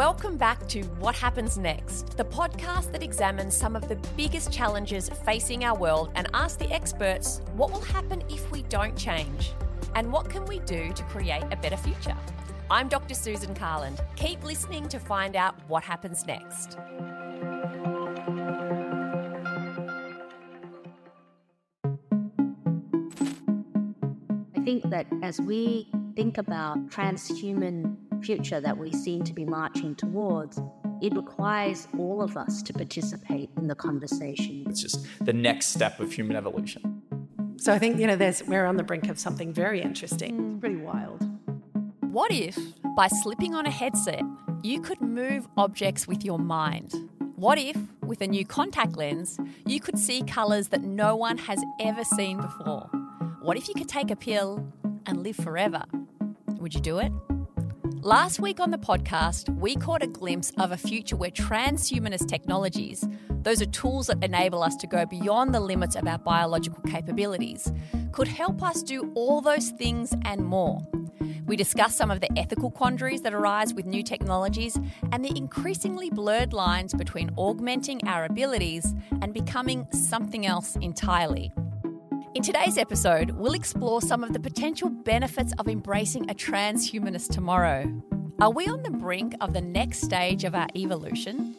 Welcome back to What Happens Next, the podcast that examines some of the biggest challenges facing our world and asks the experts what will happen if we don't change and what can we do to create a better future. I'm Dr. Susan Carland. Keep listening to find out what happens next. I think that as we think about transhuman future that we seem to be marching towards, it requires all of us to participate in the conversation. It's just the next step of human evolution. So I think you know there's we're on the brink of something very interesting. Mm. It's pretty wild. What if, by slipping on a headset, you could move objects with your mind? What if, with a new contact lens, you could see colours that no one has ever seen before? What if you could take a pill and live forever? Would you do it? Last week on the podcast, we caught a glimpse of a future where transhumanist technologies, those are tools that enable us to go beyond the limits of our biological capabilities, could help us do all those things and more. We discuss some of the ethical quandaries that arise with new technologies and the increasingly blurred lines between augmenting our abilities and becoming something else entirely. In today's episode, we'll explore some of the potential benefits of embracing a transhumanist tomorrow. Are we on the brink of the next stage of our evolution?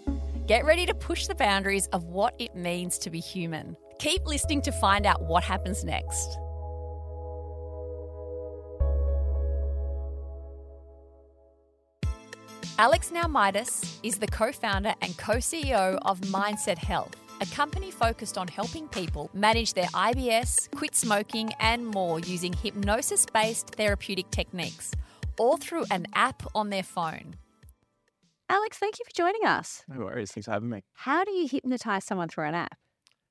Get ready to push the boundaries of what it means to be human. Keep listening to find out what happens next. Alex Naoumidis is the co founder and co CEO of Mindset Health, a company focused on helping people manage their IBS, quit smoking, and more using hypnosis based therapeutic techniques, all through an app on their phone. Alex, thank you for joining us. No worries. Thanks for having me. How do you hypnotize someone through an app?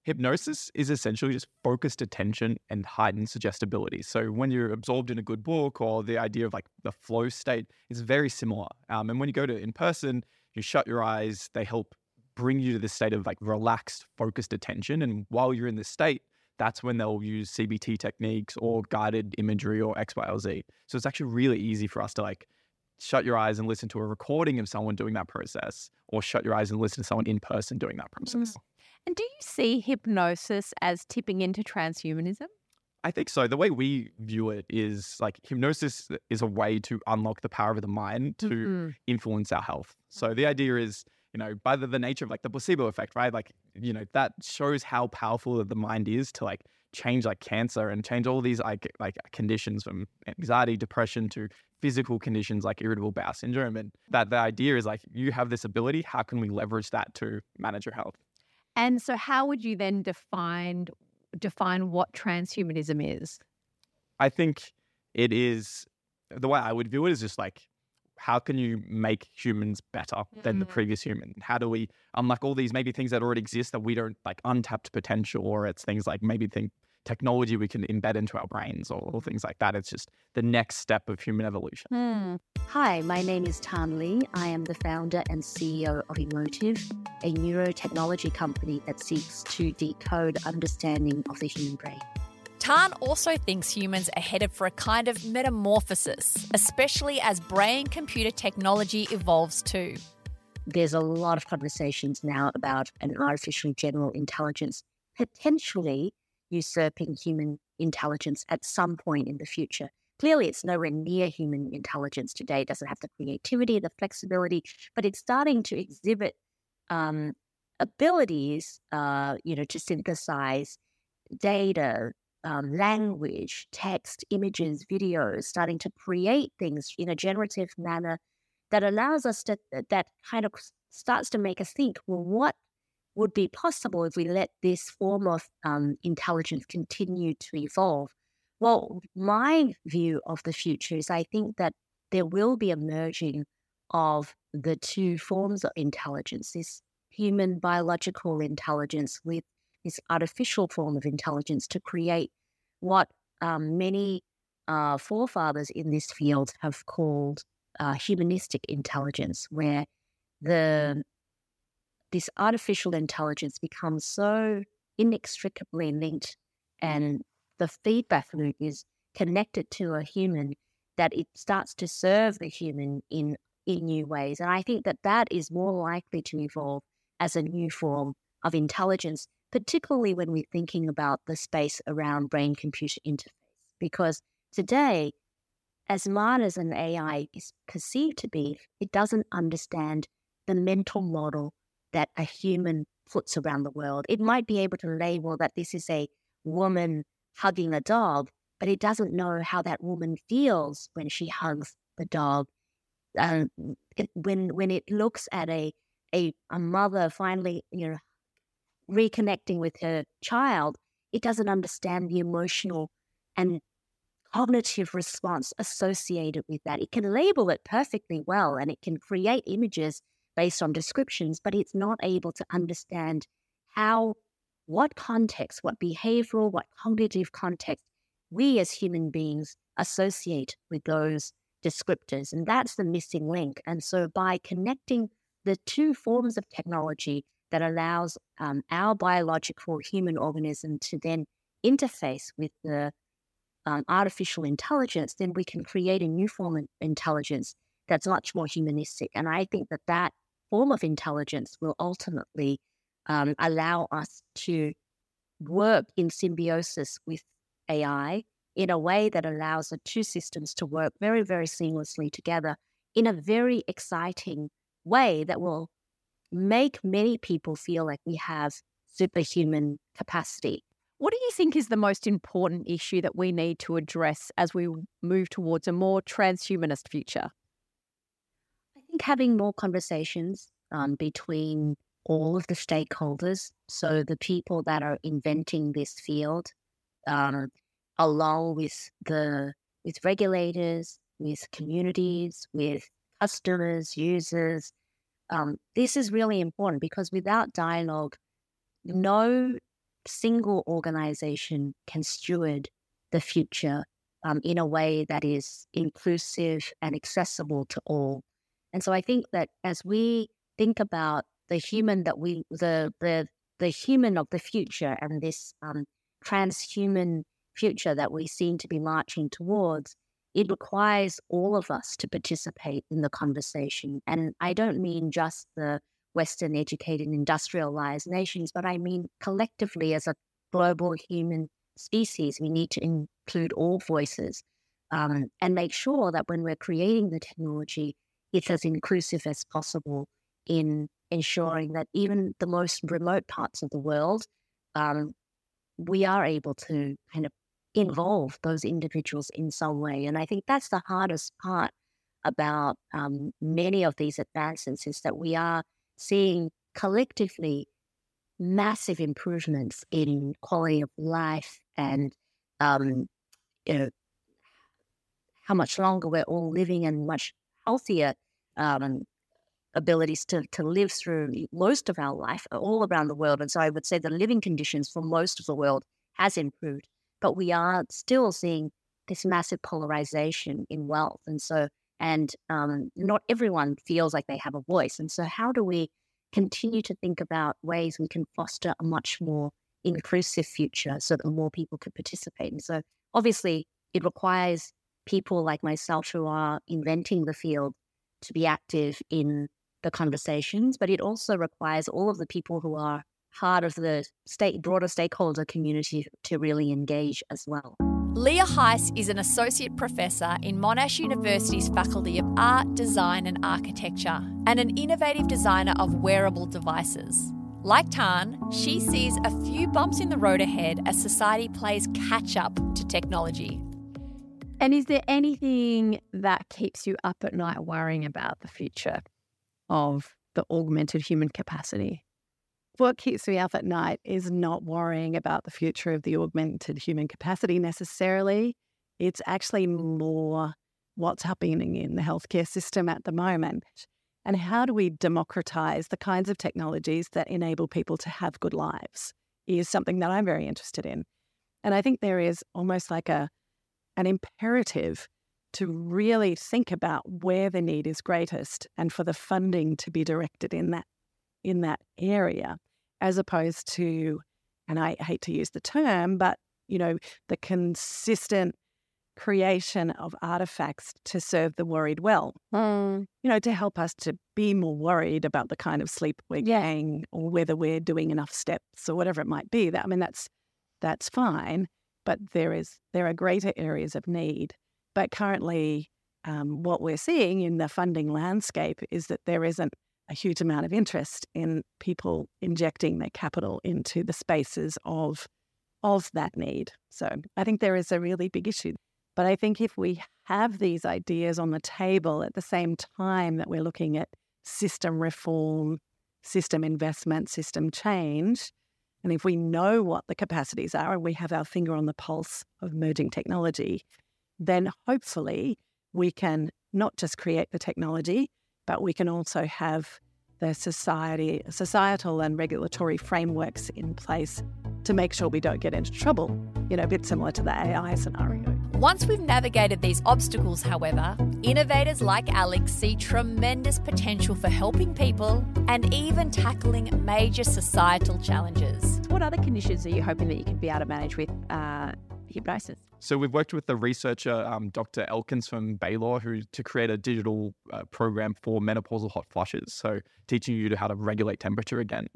Hypnosis is essentially just focused attention and heightened suggestibility. So when you're absorbed in a good book or the idea of like the flow state is very similar. Um, and when you go to in person, you shut your eyes, they help bring you to this state of like relaxed, focused attention. And while you're in this state, that's when they'll use CBT techniques or guided imagery or X, Y, or Z. So it's actually really easy for us to like shut your eyes and listen to a recording of someone doing that process or shut your eyes and listen to someone in person doing that process. Mm. And do you see hypnosis as tipping into transhumanism? I think so. The way we view it is like hypnosis is a way to unlock the power of the mind to mm-hmm. influence our health. So the idea is, you know, by the, the nature of like the placebo effect, right? Like, you know, that shows how powerful the mind is to like change like cancer and change all these like like conditions from anxiety, depression to physical conditions like irritable bowel syndrome. And that the idea is like you have this ability. How can we leverage that to manage your health? And so, how would you then define define what transhumanism is? I think it is the way I would view it is just like how can you make humans better than mm. the previous human? How do we unlock all these maybe things that already exist that we don't like untapped potential, or it's things like maybe think technology we can embed into our brains or, or things like that. It's just the next step of human evolution. Hmm. Hi, my name is Tan Le. I am the founder and CEO of Emotiv, a neurotechnology company that seeks to decode understanding of the human brain. Tan also thinks humans are headed for a kind of metamorphosis, especially as brain computer technology evolves too. There's a lot of conversations now about an artificial general intelligence potentially usurping human intelligence at some point in the future. Clearly, it's nowhere near human intelligence today. It doesn't have the creativity, the flexibility, but it's starting to exhibit um, abilities, uh, you know, to synthesize data, um, language, text, images, videos, starting to create things in a generative manner that allows us to, that kind of starts to make us think, well, what would be possible if we let this form of um, intelligence continue to evolve? Well, my view of the future is I think that there will be a merging of the two forms of intelligence this human biological intelligence with this artificial form of intelligence to create what um, many uh, forefathers in this field have called uh, humanistic intelligence, where the this artificial intelligence becomes so inextricably linked and the feedback loop is connected to a human that it starts to serve the human in in new ways. And I think that that is more likely to evolve as a new form of intelligence, particularly when we're thinking about the space around brain computer interface. Because today, as smart as an AI is perceived to be, it doesn't understand the mental model that a human puts around the world. It might be able to label that this is a woman hugging a dog, but it doesn't know how that woman feels when she hugs the dog. Um, it, when when it looks at a, a a mother finally, you know, reconnecting with her child, it doesn't understand the emotional and cognitive response associated with that. It can label it perfectly well and it can create images based on descriptions, but it's not able to understand how, what context, what behavioral, what cognitive context we as human beings associate with those descriptors. And that's the missing link. And so by connecting the two forms of technology that allows um, our biological human organism to then interface with the um, artificial intelligence, then we can create a new form of intelligence that's much more humanistic. And I think that that form of intelligence will ultimately um, allow us to work in symbiosis with AI in a way that allows the two systems to work very, very seamlessly together in a very exciting way that will make many people feel like we have superhuman capacity. What do you think is the most important issue that we need to address as we move towards a more transhumanist future? I think having more conversations um, between all of the stakeholders, so the people that are inventing this field, um, along with the with regulators, with communities, with customers, users. Um, this is really important because without dialogue, no single organization can steward the future um, in a way that is inclusive and accessible to all. And so I think that as we think about the human that we, the the the human of the future and this um, transhuman future that we seem to be marching towards, it requires all of us to participate in the conversation. And I don't mean just the Western educated, industrialized nations, but I mean collectively as a global human species, we need to include all voices um, and make sure that when we're creating the technology, it's as inclusive as possible in ensuring that even the most remote parts of the world, um, we are able to kind of involve those individuals in some way. And I think that's the hardest part about um, many of these advances is that we are seeing collectively massive improvements in quality of life and um, you know how much longer we're all living and much healthier um, abilities to, to live through most of our life all around the world. And so I would say the living conditions for most of the world has improved, but we are still seeing this massive polarization in wealth. And so and um, not everyone feels like they have a voice. And so, how do we continue to think about ways we can foster a much more inclusive future so that more people could participate? And so, obviously, it requires people like myself who are inventing the field to be active in the conversations, but it also requires all of the people who are part of the state broader stakeholder community to really engage as well. Leah Heiss is an associate professor in Monash University's Faculty of Art, Design and Architecture and an innovative designer of wearable devices. Like Tan, she sees a few bumps in the road ahead as society plays catch up to technology. And is there anything that keeps you up at night worrying about the future of the augmented human capacity? What keeps me up at night is not worrying about the future of the augmented human capacity necessarily. It's actually mm. more what's happening in the healthcare system at the moment. And how do we democratize the kinds of technologies that enable people to have good lives is something that I'm very interested in. And I think there is almost like a an imperative to really think about where the need is greatest and for the funding to be directed in that in that area as opposed to, and I hate to use the term, but you know, the consistent creation of artifacts to serve the worried well. Mm. You know, to help us to be more worried about the kind of sleep we're Yeah. getting or whether we're doing enough steps or whatever it might be. That I mean, that's that's fine, but there is there are greater areas of need. But currently, um, what we're seeing in the funding landscape is that there isn't a huge amount of interest in people injecting their capital into the spaces of of that need. So I think there is a really big issue. But I think if we have these ideas on the table at the same time that we're looking at system reform, system investment, system change, and if we know what the capacities are and we have our finger on the pulse of emerging technology, then hopefully we can not just create the technology, but we can also have the society, societal and regulatory frameworks in place to make sure we don't get into trouble. You know, a bit similar to the AI scenario. Once we've navigated these obstacles, however, innovators like Alex see tremendous potential for helping people and even tackling major societal challenges. What other conditions are you hoping that you can be able to manage with uh, hypnosis? So we've worked with the researcher um, Dr. Elkins from Baylor, who to create a digital uh, program for menopausal hot flushes. So teaching you to how to regulate temperature again.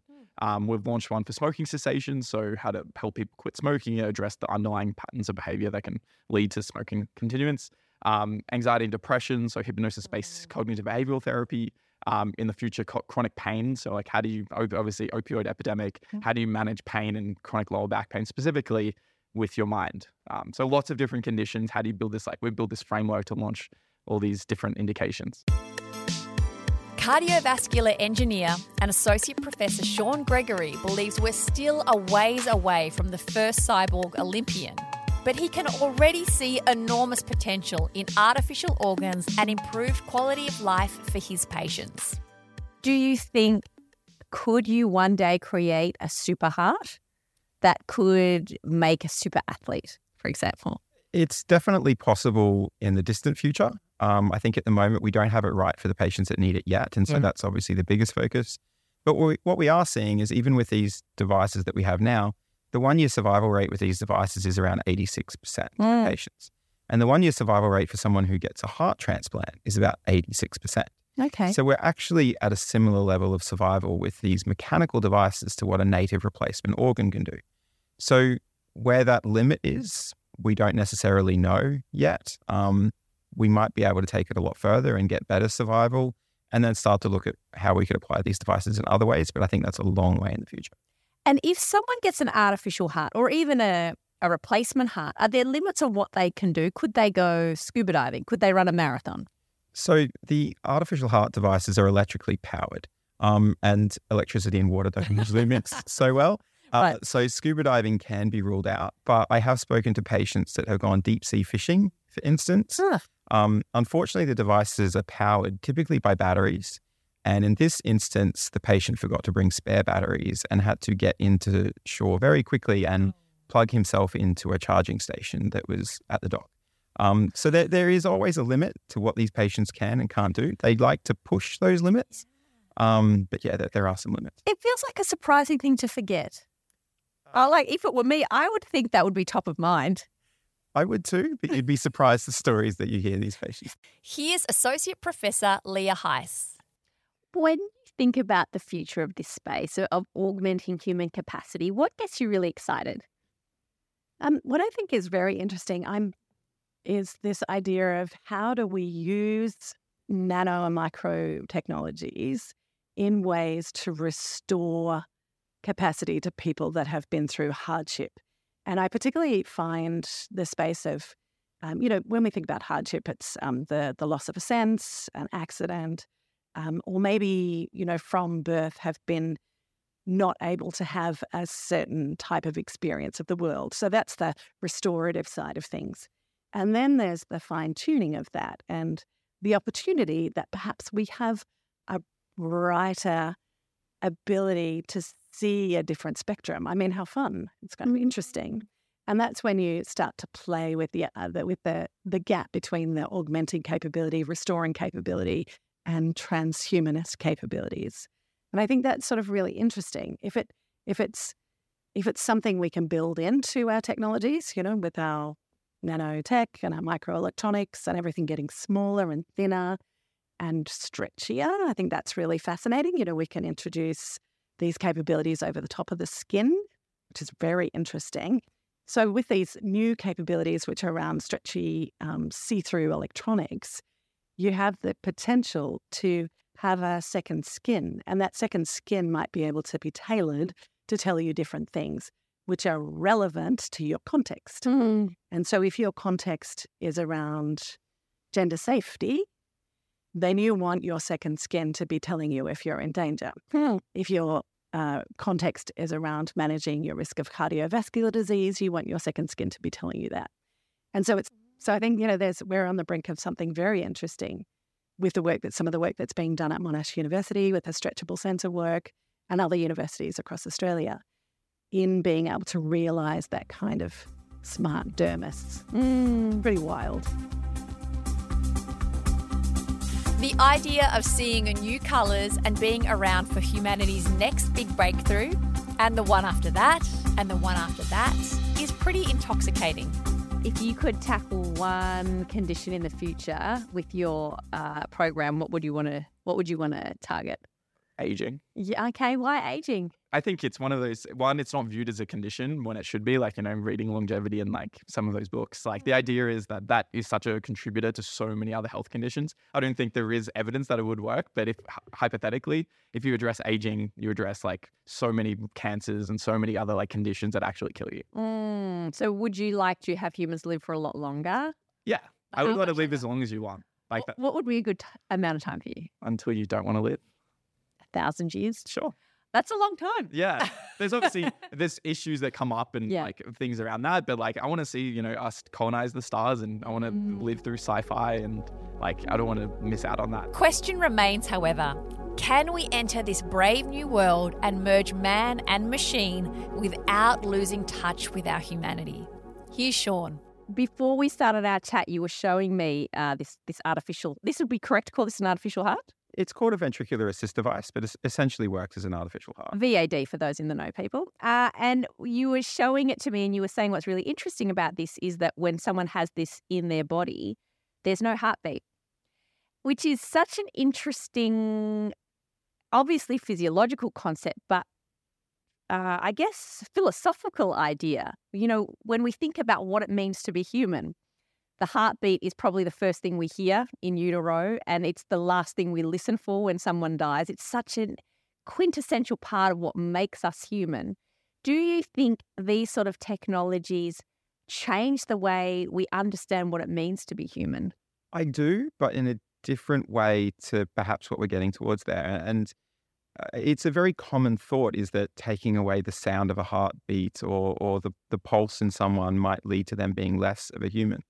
Um, we've launched one for smoking cessation, so how to help people quit smoking and address the underlying patterns of behavior that can lead to smoking continuance. Um, anxiety and depression, so hypnosis-based cognitive behavioral therapy. Um, in the future, co- chronic pain. So, like, how do you obviously opioid epidemic? How do you manage pain and chronic lower back pain specifically? With your mind. Um, so lots of different conditions. How do you build this? Like we build this framework to launch all these different indications. Cardiovascular engineer and associate professor Shaun Gregory believes we're still a ways away from the first cyborg Olympian, but he can already see enormous potential in artificial organs and improved quality of life for his patients. Do you think could you one day create a super heart that could make a super athlete, for example? It's definitely possible in the distant future. Um, I think at the moment we don't have it right for the patients that need it yet. And so Mm. that's obviously the biggest focus. But what we, what we are seeing is even with these devices that we have now, the one year survival rate with these devices is around 86% for Mm. patients. And the one year survival rate for someone who gets a heart transplant is about 86%. Okay. So we're actually at a similar level of survival with these mechanical devices to what a native replacement organ can do. So where that limit is, we don't necessarily know yet. Um, we might be able to take it a lot further and get better survival, and then start to look at how we could apply these devices in other ways. But I think that's a long way in the future. And if someone gets an artificial heart or even a, a replacement heart, are there limits on what they can do? Could they go scuba diving? Could they run a marathon? So the artificial heart devices are electrically powered, um, and electricity and water don't usually mix so well. Uh. So scuba diving can be ruled out, but I have spoken to patients that have gone deep sea fishing, for instance. Huh. Um, unfortunately, the devices are powered typically by batteries. And in this instance, the patient forgot to bring spare batteries and had to get into shore very quickly and plug himself into a charging station that was at the dock. Um, so there, there is always a limit to what these patients can and can't do. They like to push those limits. Um, but yeah, there, there are some limits. It feels like a surprising thing to forget. Oh, like if it were me, I would think that would be top of mind. I would too, but you'd be surprised the stories that you hear these patients. Here's Associate Professor Leah Heiss. When you think about the future of this space of- of augmenting human capacity, what gets you really excited? Um, what I think is very interesting, I'm is this idea of how do we use nano and micro technologies in ways to restore capacity to people that have been through hardship. And I particularly find the space of, um, you know, when we think about hardship, it's um, the the loss of a sense, an accident, um, or maybe you know from birth have been not able to have a certain type of experience of the world. So that's the restorative side of things. And then there's the fine tuning of that and the opportunity that perhaps we have a brighter ability to see a different spectrum. I mean, how fun! It's kind of interesting. And that's when you start to play with the, uh, the with the the gap between the augmenting capability, restoring capability, and transhumanist capabilities. And I think that's sort of really interesting. If it if it's if it's something we can build into our technologies, you know, with our nanotech and our microelectronics and everything getting smaller and thinner and stretchier. I think that's really fascinating. You know, we can introduce these capabilities over the top of the skin, which is very interesting. So, with these new capabilities, which are around stretchy, um, see through electronics, you have the potential to have a second skin. And that second skin might be able to be tailored to tell you different things, which are relevant to your context. Mm. And so, if your context is around gender safety, then you want your second skin to be telling you if you're in danger. Hmm. If your uh, context is around managing your risk of cardiovascular disease, you want your second skin to be telling you that. And so it's so I think you know there's we're on the brink of something very interesting with the work that some of the work that's being done at Monash University with the stretchable sensor work and other universities across Australia in being able to realize that kind of smart dermis. Mm. Pretty wild. The idea of seeing new colours and being around for humanity's next big breakthrough, and the one after that, and the one after that, is pretty intoxicating. If you could tackle one condition in the future with your uh, program, what would you want to? What would you want to target? Aging. Yeah, okay. Why aging? I think it's one of those one, it's not viewed as a condition when it should be. Like, you know, reading longevity and like some of those books. Like the idea is that that is such a contributor to so many other health conditions. I don't think there is evidence that it would work, but if hypothetically, if you address aging, you address like so many cancers and so many other like conditions that actually kill you. Mm. So, would you like to have humans live for a lot longer? Yeah. I would want to live as long as you want. Like Wh- that What would be a good t- amount of time for you? until you don't want to live. A thousand years? Sure. That's a long time. Yeah. There's obviously there's issues that come up and Yeah. like things around that, but like I want to see, you know, us colonize the stars and I want to Mm. live through sci-fi and like I don't want to miss out on that. Question remains, however can we enter this brave new world and merge man and machine without losing touch with our humanity? Here's Shaun. Before we started our chat, you were showing me uh, this this artificial. This would be correct to call this an artificial heart. It's called a ventricular assist device, but it essentially works as an artificial heart. VAD for those in the know, people. Uh, and you were showing it to me, and you were saying what's really interesting about this is that when someone has this in their body, there's no heartbeat, which is such an interesting, obviously physiological concept, but uh, I guess philosophical idea. You know, when we think about what it means to be human, the heartbeat is probably the first thing we hear in utero, and it's the last thing we listen for when someone dies. It's such a quintessential part of what makes us human. Do you think these sort of technologies change the way we understand what it means to be human? I do, but in a different way to perhaps what we're getting towards there. And uh, it's a very common thought is that taking away the sound of a heartbeat or, or the, the pulse in someone might lead to them being less of a human.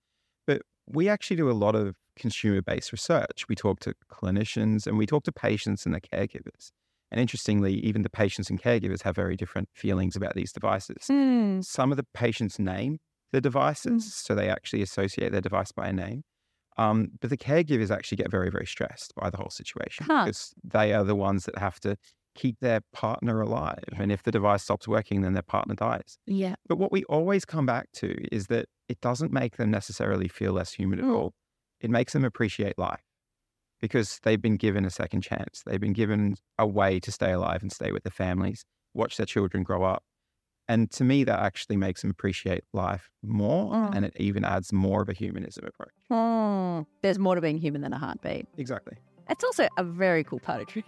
We actually do a lot of consumer based research. We talk to clinicians and we talk to patients and their caregivers. And interestingly, even the patients and caregivers have very different feelings about these devices. Some of the patients name the devices, so they actually associate their device by a name. Um, but the caregivers actually get very, very stressed by the whole situation Huh. because they are the ones that have to keep their partner alive. And if the device stops working, then their partner dies. Yeah. But what we always come back to is that it doesn't make them necessarily feel less human at Mm. all. It makes them appreciate life because they've been given a second chance. They've been given a way to stay alive and stay with their families, watch their children grow up. And to me, that actually makes them appreciate life more Mm. and it even adds more of a humanism approach. Hmm. There's more to being human than a heartbeat. Exactly. It's also a very cool part of.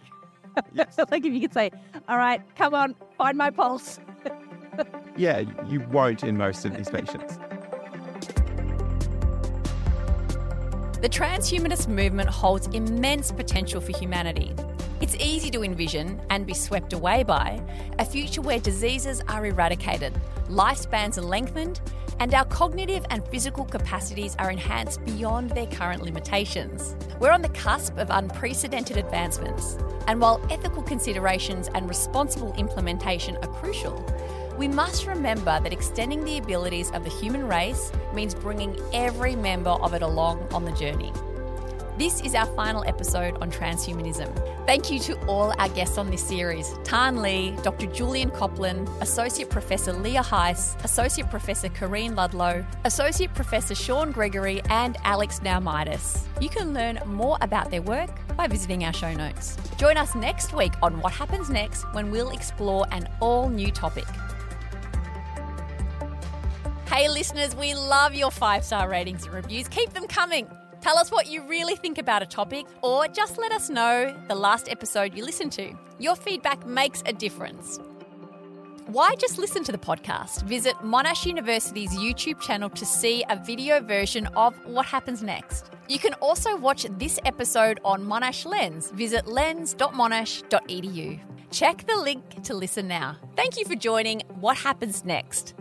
Yes. like if you could say, all right, come on, find my pulse. Yeah, you won't in most of these patients. The transhumanist movement holds immense potential for humanity. It's easy to envision and be swept away by a future where diseases are eradicated, lifespans are lengthened, and our cognitive and physical capacities are enhanced beyond their current limitations. We're on the cusp of unprecedented advancements, and while ethical considerations and responsible implementation are crucial, we must remember that extending the abilities of the human race means bringing every member of it along on the journey. This is our final episode on transhumanism. Thank you to all our guests on this series Tan Le, Dr. Julian Koplin, Associate Professor Leah Heiss, Associate Professor Karinne Ludlow, Associate Professor Shaun Gregory, and Alex Naoumidis. You can learn more about their work by visiting our show notes. Join us next week on What Happens Next when we'll explore an all new topic. Hey, listeners, we love your five star ratings and reviews. Keep them coming. Tell us what you really think about a topic, or just let us know the last episode you listened to. Your feedback makes a difference. Why just listen to the podcast? Visit Monash University's YouTube channel to see a video version of What Happens Next. You can also watch this episode on Monash Lens. Visit lens.monash.edu. Check the link to listen now. Thank you for joining What Happens Next.